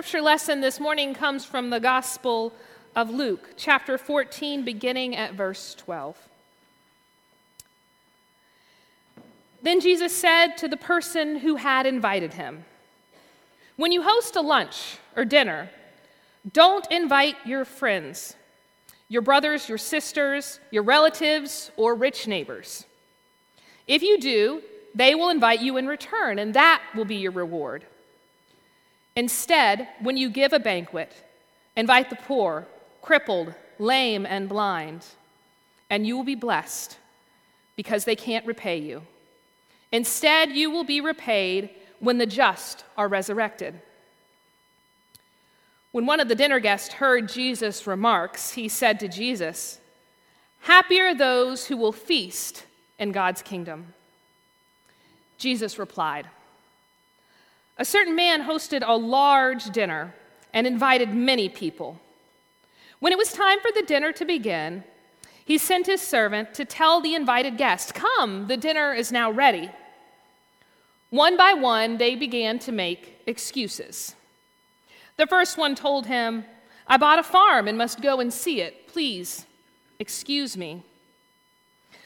scripture lesson this morning comes from the Gospel of Luke, chapter 14, beginning at verse 12. Then Jesus said to the person who had invited him, When you host a lunch or dinner, don't invite your friends, your brothers, your sisters, your relatives, or rich neighbors. If you do, they will invite you in return, and that will be your reward. Instead, when you give a banquet, invite the poor, crippled, lame, and blind, and you will be blessed because they can't repay you. Instead, you will be repaid when the just are resurrected. When one of the dinner guests heard Jesus' remarks, he said to Jesus, Happy are those who will feast in God's kingdom. Jesus replied, a certain man hosted a large dinner and invited many people. When it was time for the dinner to begin, he sent his servant to tell the invited guests, Come, the dinner is now ready. One by one, they began to make excuses. The first one told him, I bought a farm and must go and see it. Please, excuse me.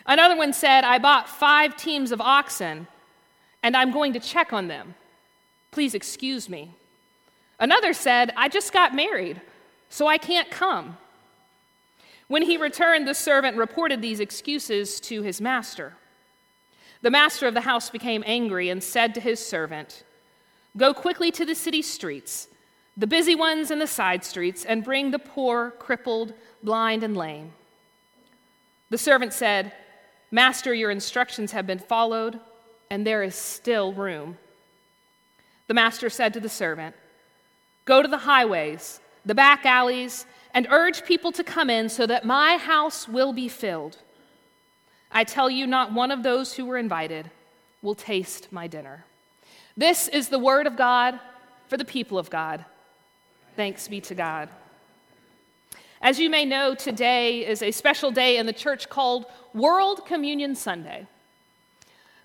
Another one said, I bought five teams of oxen and I'm going to check on them. Please excuse me. Another said, I just got married, so I can't come. When he returned, the servant reported these excuses to his master. The master of the house became angry and said to his servant, Go quickly to the city streets, the busy ones and the side streets, and bring the poor, crippled, blind, and lame. The servant said, Master, your instructions have been followed, and there is still room. The master said to the servant, Go to the highways, the back alleys, and urge people to come in so that my house will be filled. I tell you, not one of those who were invited will taste my dinner. This is the word of God for the people of God. Thanks be to God. As you may know, today is a special day in the church called World Communion Sunday.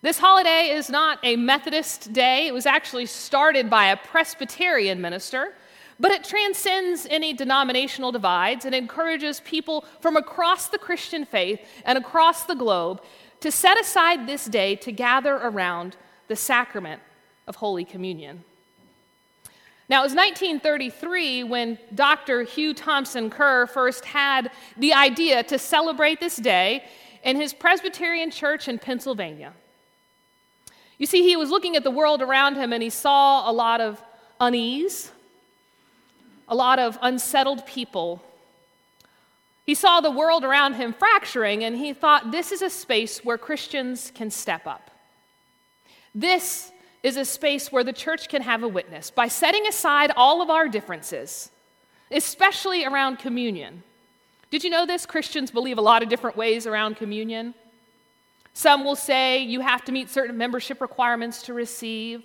This holiday is not a Methodist day. It was actually started by a Presbyterian minister, but it transcends any denominational divides and encourages people from across the Christian faith and across the globe to set aside this day to gather around the sacrament of Holy Communion. Now, it was 1933 when Dr. Hugh Thompson Kerr first had the idea to celebrate this day in his Presbyterian church in Pennsylvania. You see, he was looking at the world around him and he saw a lot of unease, a lot of unsettled people. He saw the world around him fracturing and he thought this is a space where Christians can step up. This is a space where the church can have a witness by setting aside all of our differences, especially around communion. Did you know this? Christians believe a lot of different ways around communion. Some will say you have to meet certain membership requirements to receive.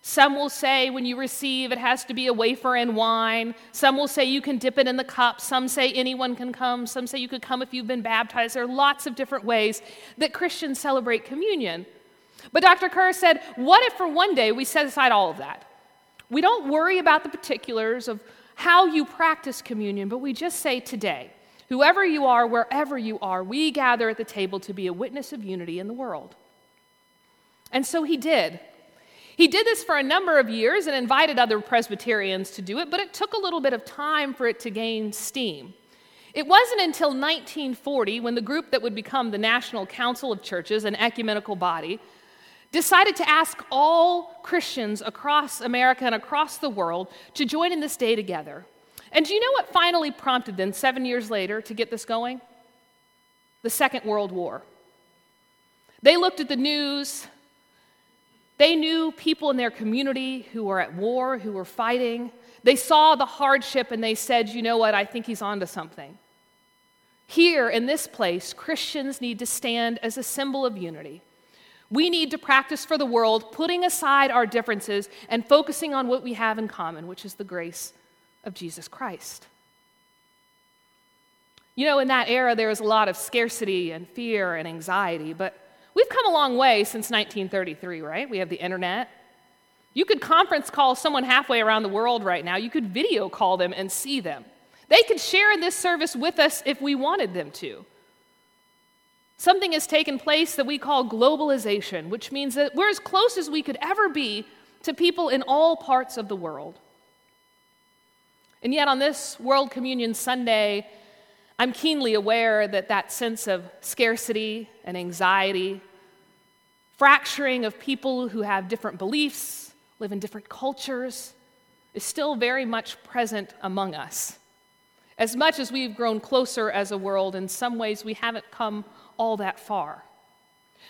Some will say when you receive, it has to be a wafer and wine. Some will say you can dip it in the cup. Some say anyone can come. Some say you could come if you've been baptized. There are lots of different ways that Christians celebrate communion. But Dr. Kerr said, what if for one day we set aside all of that? We don't worry about the particulars of how you practice communion, but we just say today, Whoever you are, wherever you are, we gather at the table to be a witness of unity in the world. And so he did. He did this for a number of years and invited other Presbyterians to do it, but it took a little bit of time for it to gain steam. It wasn't until 1940 when the group that would become the National Council of Churches, an ecumenical body, decided to ask all Christians across America and across the world to join in this day together. And do you know what finally prompted them seven years later to get this going? The Second World War. They looked at the news. They knew people in their community who were at war, who were fighting. They saw the hardship and they said, you know what, I think he's onto something. Here in this place, Christians need to stand as a symbol of unity. We need to practice for the world, putting aside our differences and focusing on what we have in common, which is the grace of Jesus Christ. You know, in that era, there was a lot of scarcity and fear and anxiety, but we've come a long way since 1933, right? We have the internet, You could conference call someone halfway around the world right now. You could video call them and see them. They could share in this service with us if we wanted them to. Something has taken place that we call globalization, which means that we're as close as we could ever be to people in all parts of the world. And yet, on this World Communion Sunday, I'm keenly aware that that sense of scarcity and anxiety, fracturing of people who have different beliefs, live in different cultures, is still very much present among us. As much as we've grown closer as a world, in some ways we haven't come all that far.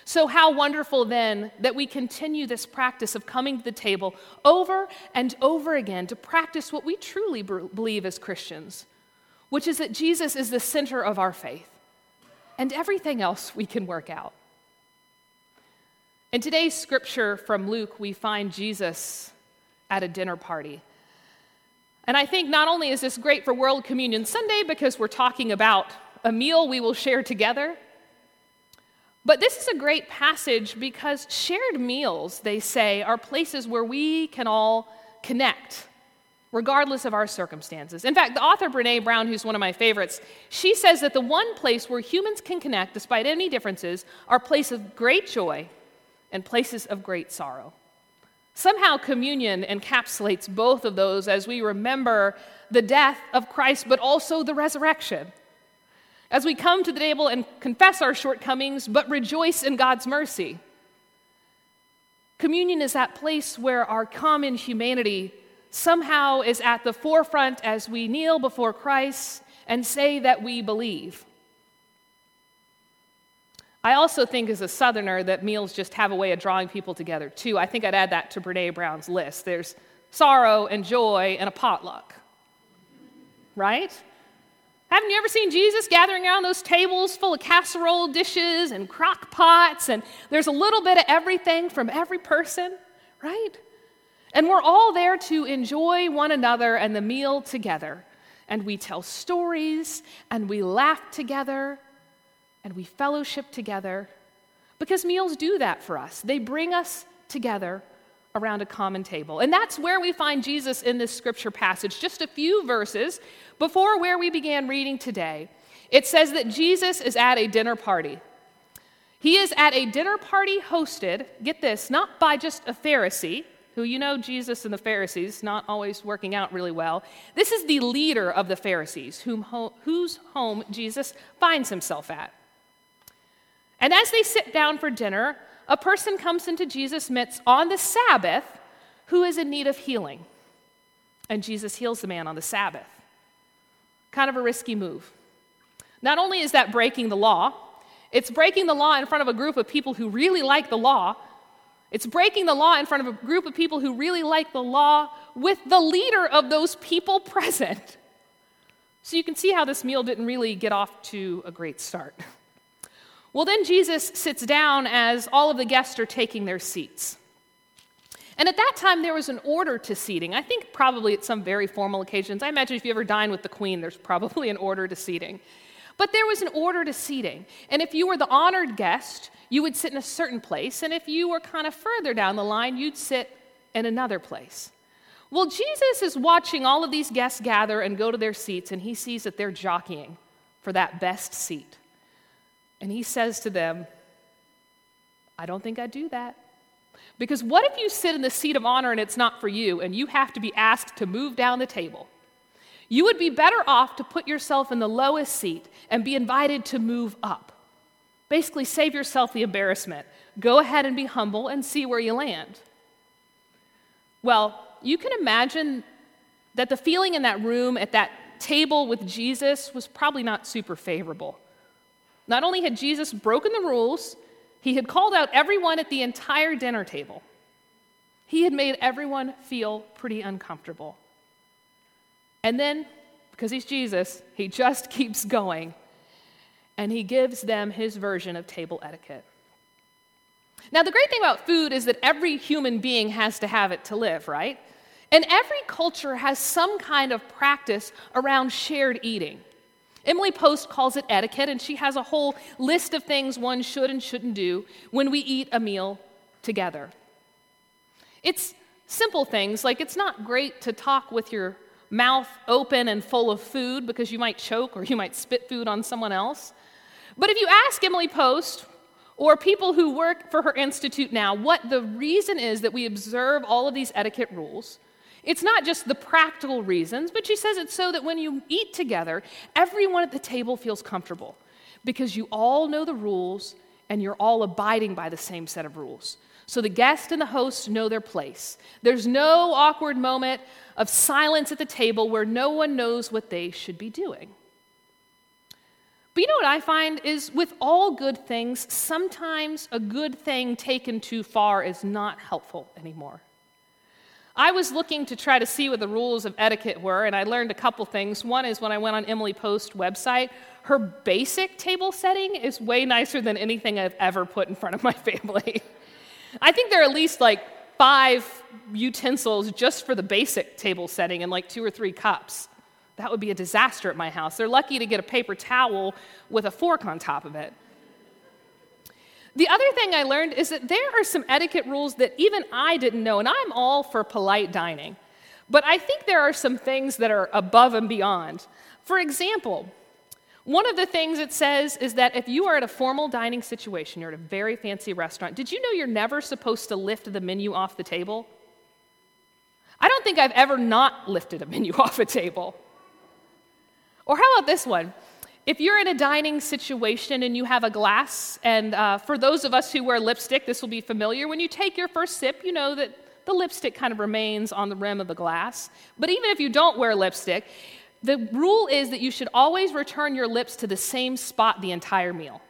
So, how wonderful then that we continue this practice of coming to the table over and over again to practice what we truly believe as Christians, which is that Jesus is the center of our faith, and everything else we can work out. In today's scripture from Luke, we find Jesus at a dinner party. And I think not only is this great for World Communion Sunday because we're talking about a meal we will share together, but this is a great passage because shared meals, they say, are places where we can all connect, regardless of our circumstances. In fact, the author Brene Brown, who's one of my favorites, she says that the one place where humans can connect, despite any differences, are places of great joy and places of great sorrow. Somehow, communion encapsulates both of those as we remember the death of Christ, but also the resurrection. As we come to the table and confess our shortcomings, but rejoice in God's mercy. Communion is that place where our common humanity somehow is at the forefront as we kneel before Christ and say that we believe. I also think, as a Southerner, that meals just have a way of drawing people together, too. I think I'd add that to Brene Brown's list. There's sorrow and joy and a potluck, right? Haven't you ever seen Jesus gathering around those tables full of casserole dishes and crock pots? And there's a little bit of everything from every person, right? And we're all there to enjoy one another and the meal together. And we tell stories and we laugh together and we fellowship together because meals do that for us. They bring us together around a common table. And that's where we find Jesus in this scripture passage, just a few verses before where we began reading today. It says that Jesus is at a dinner party. He is at a dinner party hosted, get this, not by just a Pharisee, who you know Jesus and the Pharisees not always working out really well. This is the leader of the Pharisees, whom ho- whose home Jesus finds himself at. And as they sit down for dinner, a person comes into Jesus' midst on the Sabbath who is in need of healing. And Jesus heals the man on the Sabbath. Kind of a risky move. Not only is that breaking the law, it's breaking the law in front of a group of people who really like the law. It's breaking the law in front of a group of people who really like the law with the leader of those people present. So you can see how this meal didn't really get off to a great start. Well, then Jesus sits down as all of the guests are taking their seats. And at that time, there was an order to seating. I think probably at some very formal occasions. I imagine if you ever dine with the Queen, there's probably an order to seating. But there was an order to seating. And if you were the honored guest, you would sit in a certain place. And if you were kind of further down the line, you'd sit in another place. Well, Jesus is watching all of these guests gather and go to their seats, and he sees that they're jockeying for that best seat. And he says to them, I don't think I'd do that. Because what if you sit in the seat of honor and it's not for you and you have to be asked to move down the table? You would be better off to put yourself in the lowest seat and be invited to move up. Basically, save yourself the embarrassment. Go ahead and be humble and see where you land. Well, you can imagine that the feeling in that room at that table with Jesus was probably not super favorable. Not only had Jesus broken the rules, he had called out everyone at the entire dinner table. He had made everyone feel pretty uncomfortable. And then, because he's Jesus, he just keeps going and he gives them his version of table etiquette. Now, the great thing about food is that every human being has to have it to live, right? And every culture has some kind of practice around shared eating. Emily Post calls it etiquette, and she has a whole list of things one should and shouldn't do when we eat a meal together. It's Simple things like it's not great to talk with your mouth open and full of food because you might choke or you might spit food on someone else. But if you ask Emily Post or people who work for her institute now what the reason is that we observe all of these etiquette rules, it's not just the practical reasons, but she says it's so that when you eat together, everyone at the table feels comfortable because you all know the rules and you're all abiding by the same set of rules. So the guest and the host know their place. There's no awkward moment of silence at the table where no one knows what they should be doing. But you know what I find is with all good things, sometimes a good thing taken too far is not helpful anymore. I was looking to try to see what the rules of etiquette were, and I learned a couple things. One is when I went on Emily Post website, her basic table setting is way nicer than anything I've ever put in front of my family. I think there are at least like five utensils just for the basic table setting and like two or three cups. That would be a disaster at my house. They're lucky to get a paper towel with a fork on top of it. The other thing I learned is that there are some etiquette rules that even I didn't know, and I'm all for polite dining. But I think there are some things that are above and beyond. For example, one of the things it says is that if you are at a formal dining situation, you're at a very fancy restaurant, did you know you're never supposed to lift the menu off the table? I don't think I've ever not lifted a menu off a table. Or how about this one? If you're in a dining situation and you have a glass, and uh, for those of us who wear lipstick, this will be familiar. When you take your first sip, you know that the lipstick kind of remains on the rim of the glass. But even if you don't wear lipstick, the rule is that you should always return your lips to the same spot the entire meal.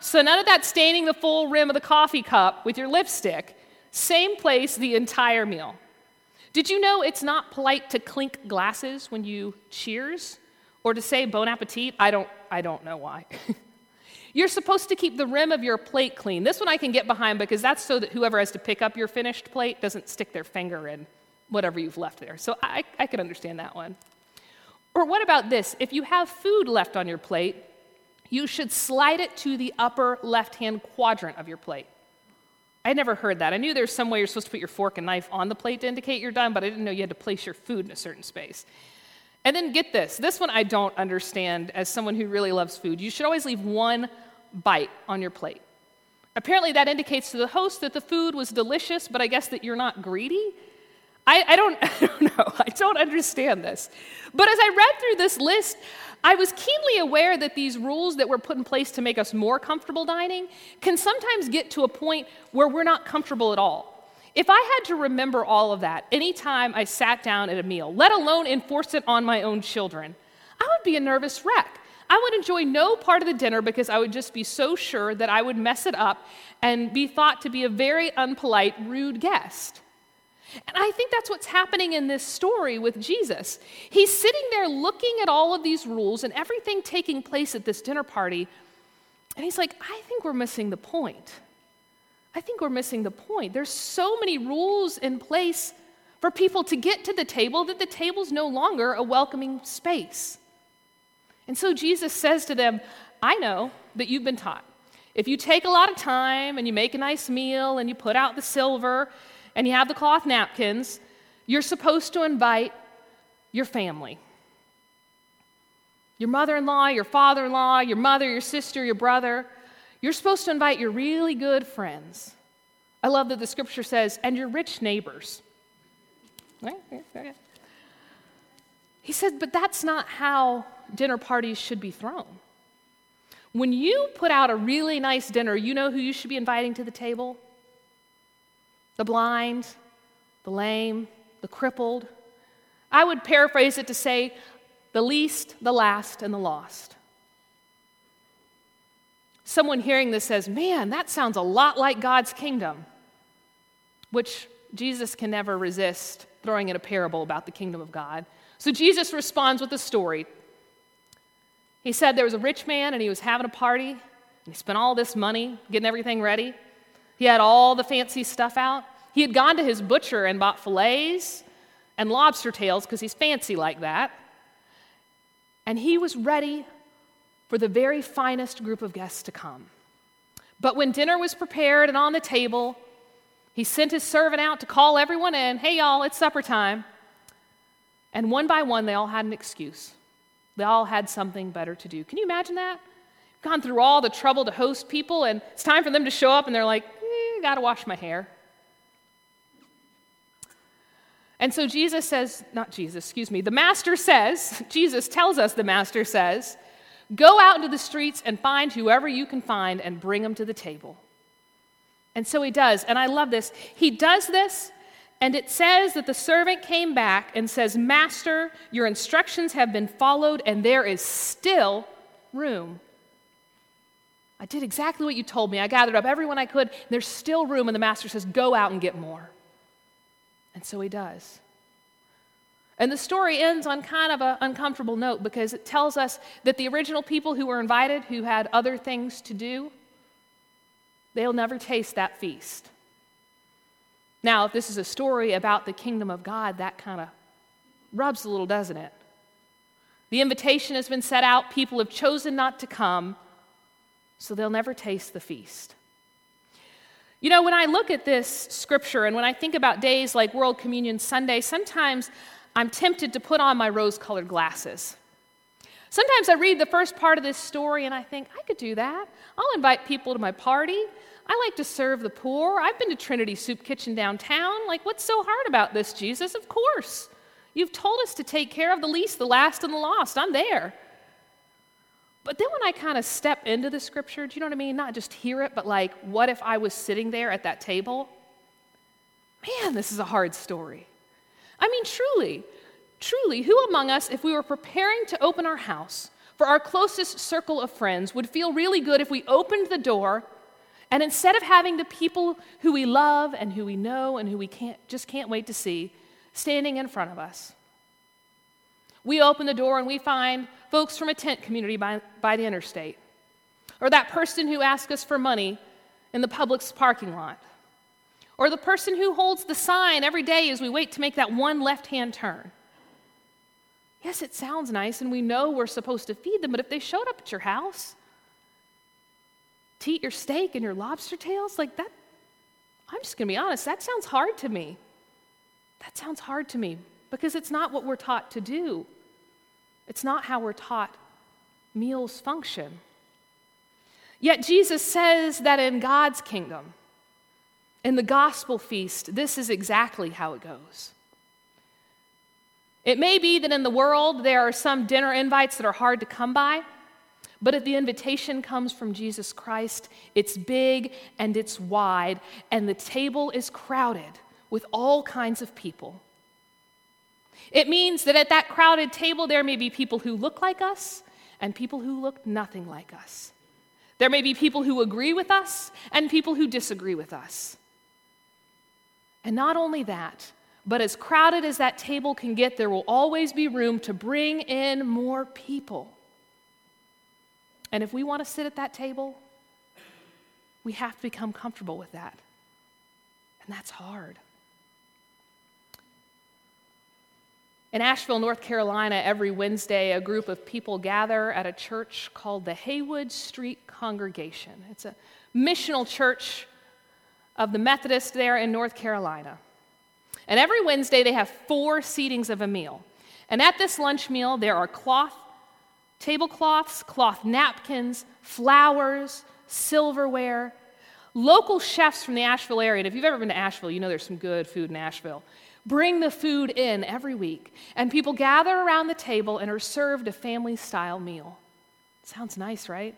So none of that staining the full rim of the coffee cup with your lipstick, same place the entire meal. Did you know it's not polite to clink glasses when you cheers? Or to say bon appetit, I don't, I don't know why. You're supposed to keep the rim of your plate clean. This one I can get behind because that's so that whoever has to pick up your finished plate doesn't stick their finger in whatever you've left there. So I, I can understand that one. Or what about this? If you have food left on your plate, you should slide it to the upper left hand quadrant of your plate. I never heard that. I knew there's some way you're supposed to put your fork and knife on the plate to indicate you're done, but I didn't know you had to place your food in a certain space. And then get this this one I don't understand as someone who really loves food. You should always leave one bite on your plate. Apparently, that indicates to the host that the food was delicious, but I guess that you're not greedy. I, I, don't, I don't know. I don't understand this. But as I read through this list, I was keenly aware that these rules that were put in place to make us more comfortable dining can sometimes get to a point where we're not comfortable at all. If I had to remember all of that anytime I sat down at a meal, let alone enforce it on my own children, I would be a nervous wreck. I would enjoy no part of the dinner because I would just be so sure that I would mess it up and be thought to be a very unpolite, rude guest. And I think that's what's happening in this story with Jesus. He's sitting there looking at all of these rules and everything taking place at this dinner party, and he's like, I think we're missing the point. I think we're missing the point. There's so many rules in place for people to get to the table that the table's no longer a welcoming space. And so Jesus says to them, I know that you've been taught. If you take a lot of time and you make a nice meal and you put out the silver and you have the cloth napkins, you're supposed to invite your family. Your mother in law, your father in law, your mother, your sister, your brother. You're supposed to invite your really good friends. I love that the scripture says, and your rich neighbors. He said, but that's not how dinner parties should be thrown. When you put out a really nice dinner, you know who you should be inviting to the table? The blind, the lame, the crippled. I would paraphrase it to say, the least, the last, and the lost someone hearing this says, Man, that sounds a lot like God's kingdom, which Jesus can never resist throwing in a parable about the kingdom of God. So Jesus responds with a story. He said there was a rich man and he was having a party, and he spent all this money getting everything ready. He had all the fancy stuff out. He had gone to his butcher and bought fillets and lobster tails because he's fancy like that. And he was ready for the very finest group of guests to come. But when dinner was prepared and on the table, He sent his servant out to call everyone in. Hey, y'all, it's supper time. And one by one, they all had an excuse. They all had something better to do. Can you imagine that? Gone through all the trouble to host people, and it's time for them to show up, and they're like, eh, gotta wash my hair. And so Jesus says, not Jesus, excuse me, the master says, Jesus tells us the master says, go out into the streets and find whoever you can find and bring them to the table. And so he does. And I love this. He does this, and it says that the servant came back and says, Master, your instructions have been followed, and there is still room. I did exactly what you told me. I gathered up everyone I could. There's still room, and the master says, Go out and get more. And so he does. And the story ends on kind of an uncomfortable note because it tells us that the original people who were invited, who had other things to do, they'll never taste that feast. Now, if this is a story about the kingdom of God, that kind of rubs a little, doesn't it? The invitation has been set out, people have chosen not to come, so they'll never taste the feast. You know, when I look at this scripture and when I think about days like World Communion Sunday, sometimes I'm tempted to put on my rose colored glasses. Sometimes I read the first part of this story and I think, I could do that. I'll invite people to my party. I like to serve the poor. I've been to Trinity Soup Kitchen downtown. Like, what's so hard about this, Jesus? Of course. You've told us to take care of the least, the last, and the lost. I'm there. But then when I kind of step into the scripture, do you know what I mean? Not just hear it, but like, what if I was sitting there at that table? Man, this is a hard story. I mean, truly, truly, who among us, if we were preparing to open our house for our closest circle of friends, would feel really good if we opened the door and instead of having the people who we love and who we know and who we can't, just can't wait to see standing in front of us, we open the door and we find folks from a tent community by, by the interstate, or that person who asks us for money in the Publix parking lot, or the person who holds the sign every day as we wait to make that one left hand turn. Yes, it sounds nice, and we know we're supposed to feed them, but if they showed up at your house to eat your steak and your lobster tails, like that, I'm just gonna be honest, that sounds hard to me. That sounds hard to me because it's not what we're taught to do. It's not how we're taught meals function. Yet Jesus says that in God's kingdom, in the gospel feast, this is exactly how it goes. It may be that in the world there are some dinner invites that are hard to come by, but if the invitation comes from Jesus Christ, it's big and it's wide, and the table is crowded with all kinds of people. It means that at that crowded table, there may be people who look like us and people who look nothing like us. There may be people who agree with us and people who disagree with us. And not only that, but as crowded as that table can get, there will always be room to bring in more people. And if we want to sit at that table, we have to become comfortable with that. And that's hard. In Asheville, North Carolina, every Wednesday, a group of people gather at a church called the Haywood Street Congregation. It's a missional church of the Methodist there in North Carolina. And every Wednesday, they have four seatings of a meal. And at this lunch meal, there are cloth tablecloths, cloth napkins, flowers, silverware. Local chefs from the Asheville area, and if you've ever been to Asheville, you know there's some good food in Asheville bring the food in every week, and people gather around the table and are served a family style meal. Sounds nice, right?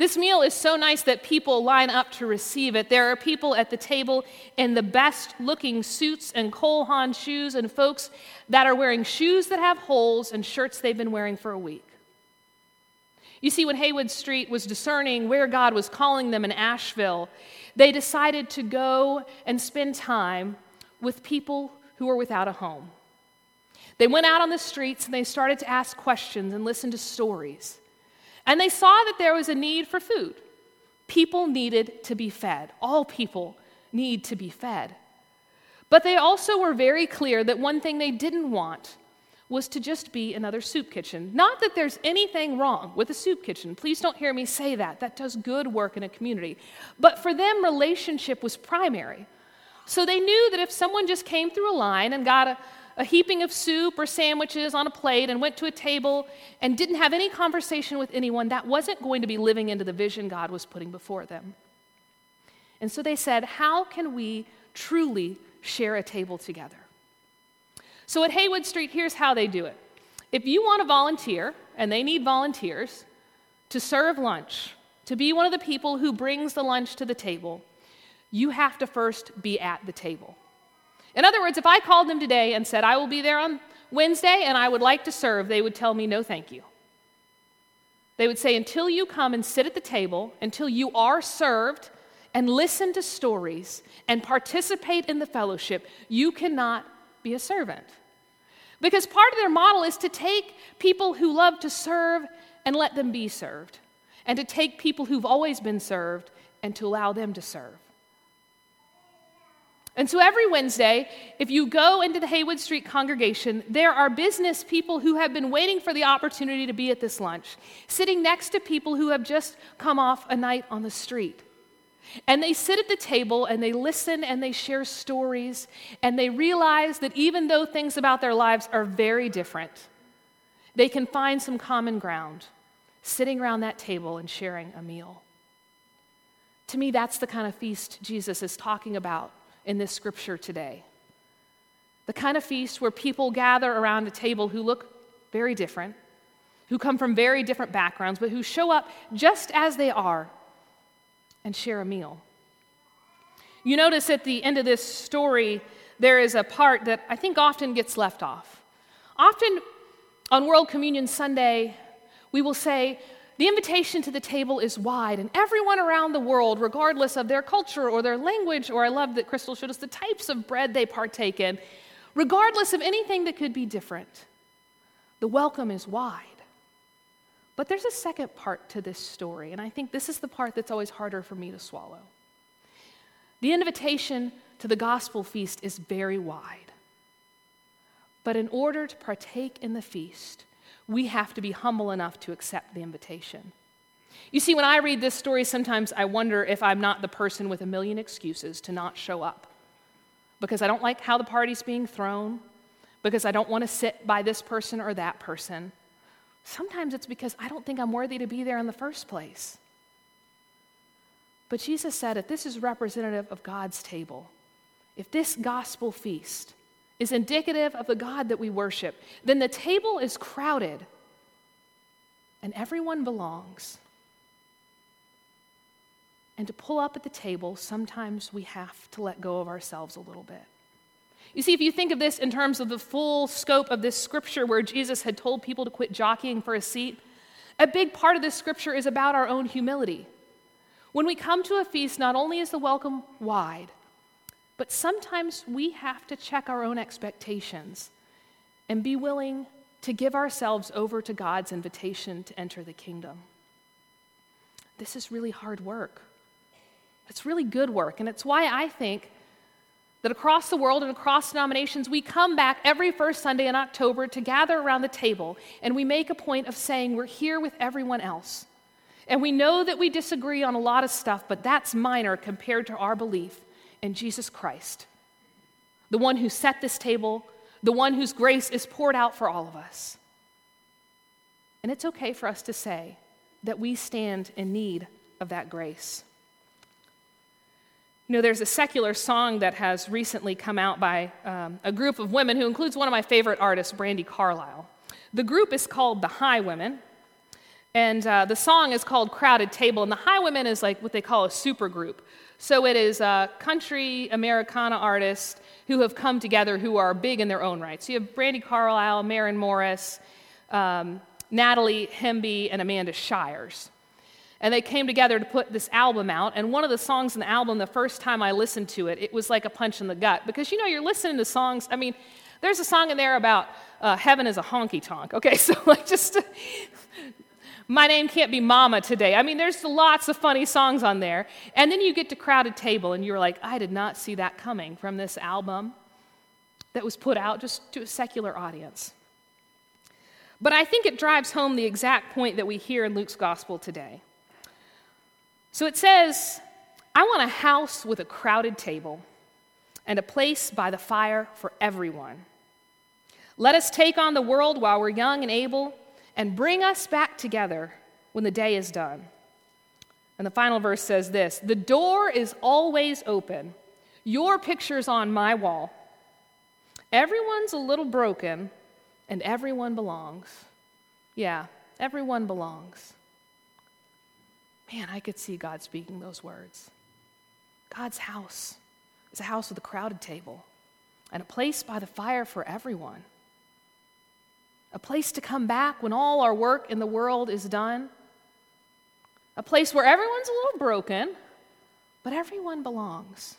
This meal is so nice that people line up to receive it. There are people at the table in the best looking suits and Cole Haan shoes, and folks that are wearing shoes that have holes and shirts they've been wearing for a week. You see, when Haywood Street was discerning where God was calling them in Asheville, they decided to go and spend time with people who were without a home. They went out on the streets and they started to ask questions and listen to stories. And they saw that there was a need for food. People needed to be fed. All people need to be fed. But they also were very clear that one thing they didn't want was to just be another soup kitchen. Not that there's anything wrong with a soup kitchen. Please don't hear me say that. That does good work in a community. But for them, relationship was primary. So they knew that if someone just came through a line and got a, a heaping of soup or sandwiches on a plate and went to a table and didn't have any conversation with anyone, that wasn't going to be living into the vision God was putting before them. And so they said, How can we truly share a table together? So at Haywood Street, here's how they do it. If you want to volunteer, and they need volunteers, to serve lunch, to be one of the people who brings the lunch to the table, you have to first be at the table. In other words, if I called them today and said, I will be there on Wednesday and I would like to serve, they would tell me, no, thank you. They would say, until you come and sit at the table, until you are served and listen to stories and participate in the fellowship, you cannot be a servant. Because part of their model is to take people who love to serve and let them be served, and to take people who've always been served and to allow them to serve. And so every Wednesday, if you go into the Haywood Street congregation, there are business people who have been waiting for the opportunity to be at this lunch, sitting next to people who have just come off a night on the street. And they sit at the table and they listen and they share stories and they realize that even though things about their lives are very different, they can find some common ground sitting around that table and sharing a meal. To me, that's the kind of feast Jesus is talking about in this scripture today. The kind of feast where people gather around a table who look very different, who come from very different backgrounds, but who show up just as they are and share a meal. You notice at the end of this story, there is a part that I think often gets left off. Often on World Communion Sunday, we will say, the invitation to the table is wide, and everyone around the world, regardless of their culture or their language, or I love that Crystal showed us the types of bread they partake in, regardless of anything that could be different, the welcome is wide. But there's a second part to this story, and I think this is the part that's always harder for me to swallow. The invitation to the gospel feast is very wide. But in order to partake in the feast, we have to be humble enough to accept the invitation. You see, when I read this story, sometimes I wonder if I'm not the person with a million excuses to not show up. Because I don't like how the party's being thrown, because I don't want to sit by this person or that person. Sometimes it's because I don't think I'm worthy to be there in the first place. But Jesus said if this is representative of God's table, if this gospel feast is indicative of the God that we worship, then the table is crowded and everyone belongs. And to pull up at the table, sometimes we have to let go of ourselves a little bit. You see, if you think of this in terms of the full scope of this scripture where Jesus had told people to quit jockeying for a seat, a big part of this scripture is about our own humility. When we come to a feast, not only is the welcome wide, but sometimes we have to check our own expectations and be willing to give ourselves over to God's invitation to enter the kingdom. This is really hard work. It's really good work. And it's why I think that across the world and across denominations, we come back every first Sunday in October to gather around the table and we make a point of saying we're here with everyone else. And we know that we disagree on a lot of stuff, but that's minor compared to our belief in Jesus Christ, the one who set this table, the one whose grace is poured out for all of us. And it's okay for us to say that we stand in need of that grace. You know, there's a secular song that has recently come out by um, a group of women who includes one of my favorite artists, Brandi Carlile. The group is called the Highwomen, and uh, the song is called Crowded Table. And the Highwomen is like what they call a super group. So it is uh, country Americana artists who have come together who are big in their own right. So you have Brandi Carlile, Maren Morris, um, Natalie Hemby, and Amanda Shires. And they came together to put this album out. And one of the songs in the album, the first time I listened to it, it was like a punch in the gut. Because you know, you're listening to songs, I mean, there's a song in there about uh, heaven is a honky tonk. Okay, so like just my name can't be Mama today. I mean, there's lots of funny songs on there. And then you get to Crowded Table, and you're like, I did not see that coming from this album that was put out just to a secular audience. But I think it drives home the exact point that we hear in Luke's gospel today. So it says, I want a house with a crowded table, and a place by the fire for everyone. Let us take on the world while we're young and able, and bring us back together when the day is done. And the final verse says this The door is always open. Your picture's on my wall. Everyone's a little broken, and everyone belongs. Yeah, everyone belongs. Man, I could see God speaking those words. God's house is a house with a crowded table and a place by the fire for everyone. A place to come back when all our work in the world is done. A place where everyone's a little broken, but everyone belongs.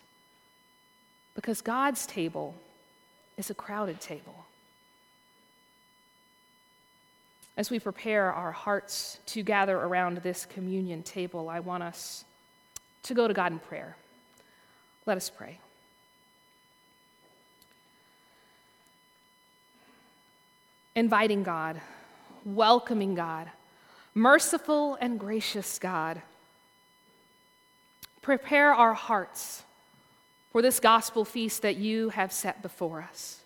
Because God's table is a crowded table. As we prepare our hearts to gather around this communion table, I want us to go to God in prayer. Let us pray. Inviting God, welcoming God, merciful and gracious God. Prepare our hearts for this gospel feast that you have set before us.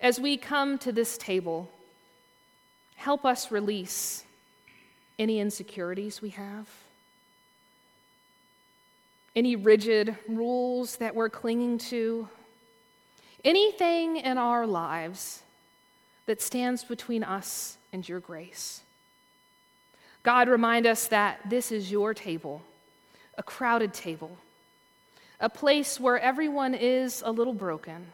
As we come to this table, help us release any insecurities we have, any rigid rules that we're clinging to, anything in our lives that stands between us and your grace. God, remind us that this is your table, a crowded table, a place where everyone is a little broken,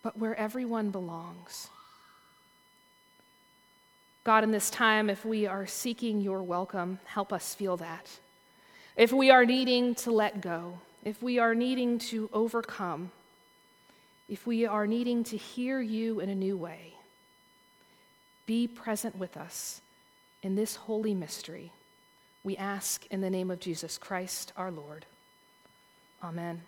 but where everyone belongs. God, in this time, if we are seeking your welcome, help us feel that. If we are needing to let go, if we are needing to overcome, if we are needing to hear you in a new way, be present with us in this holy mystery. We ask in the name of Jesus Christ our Lord. Amen.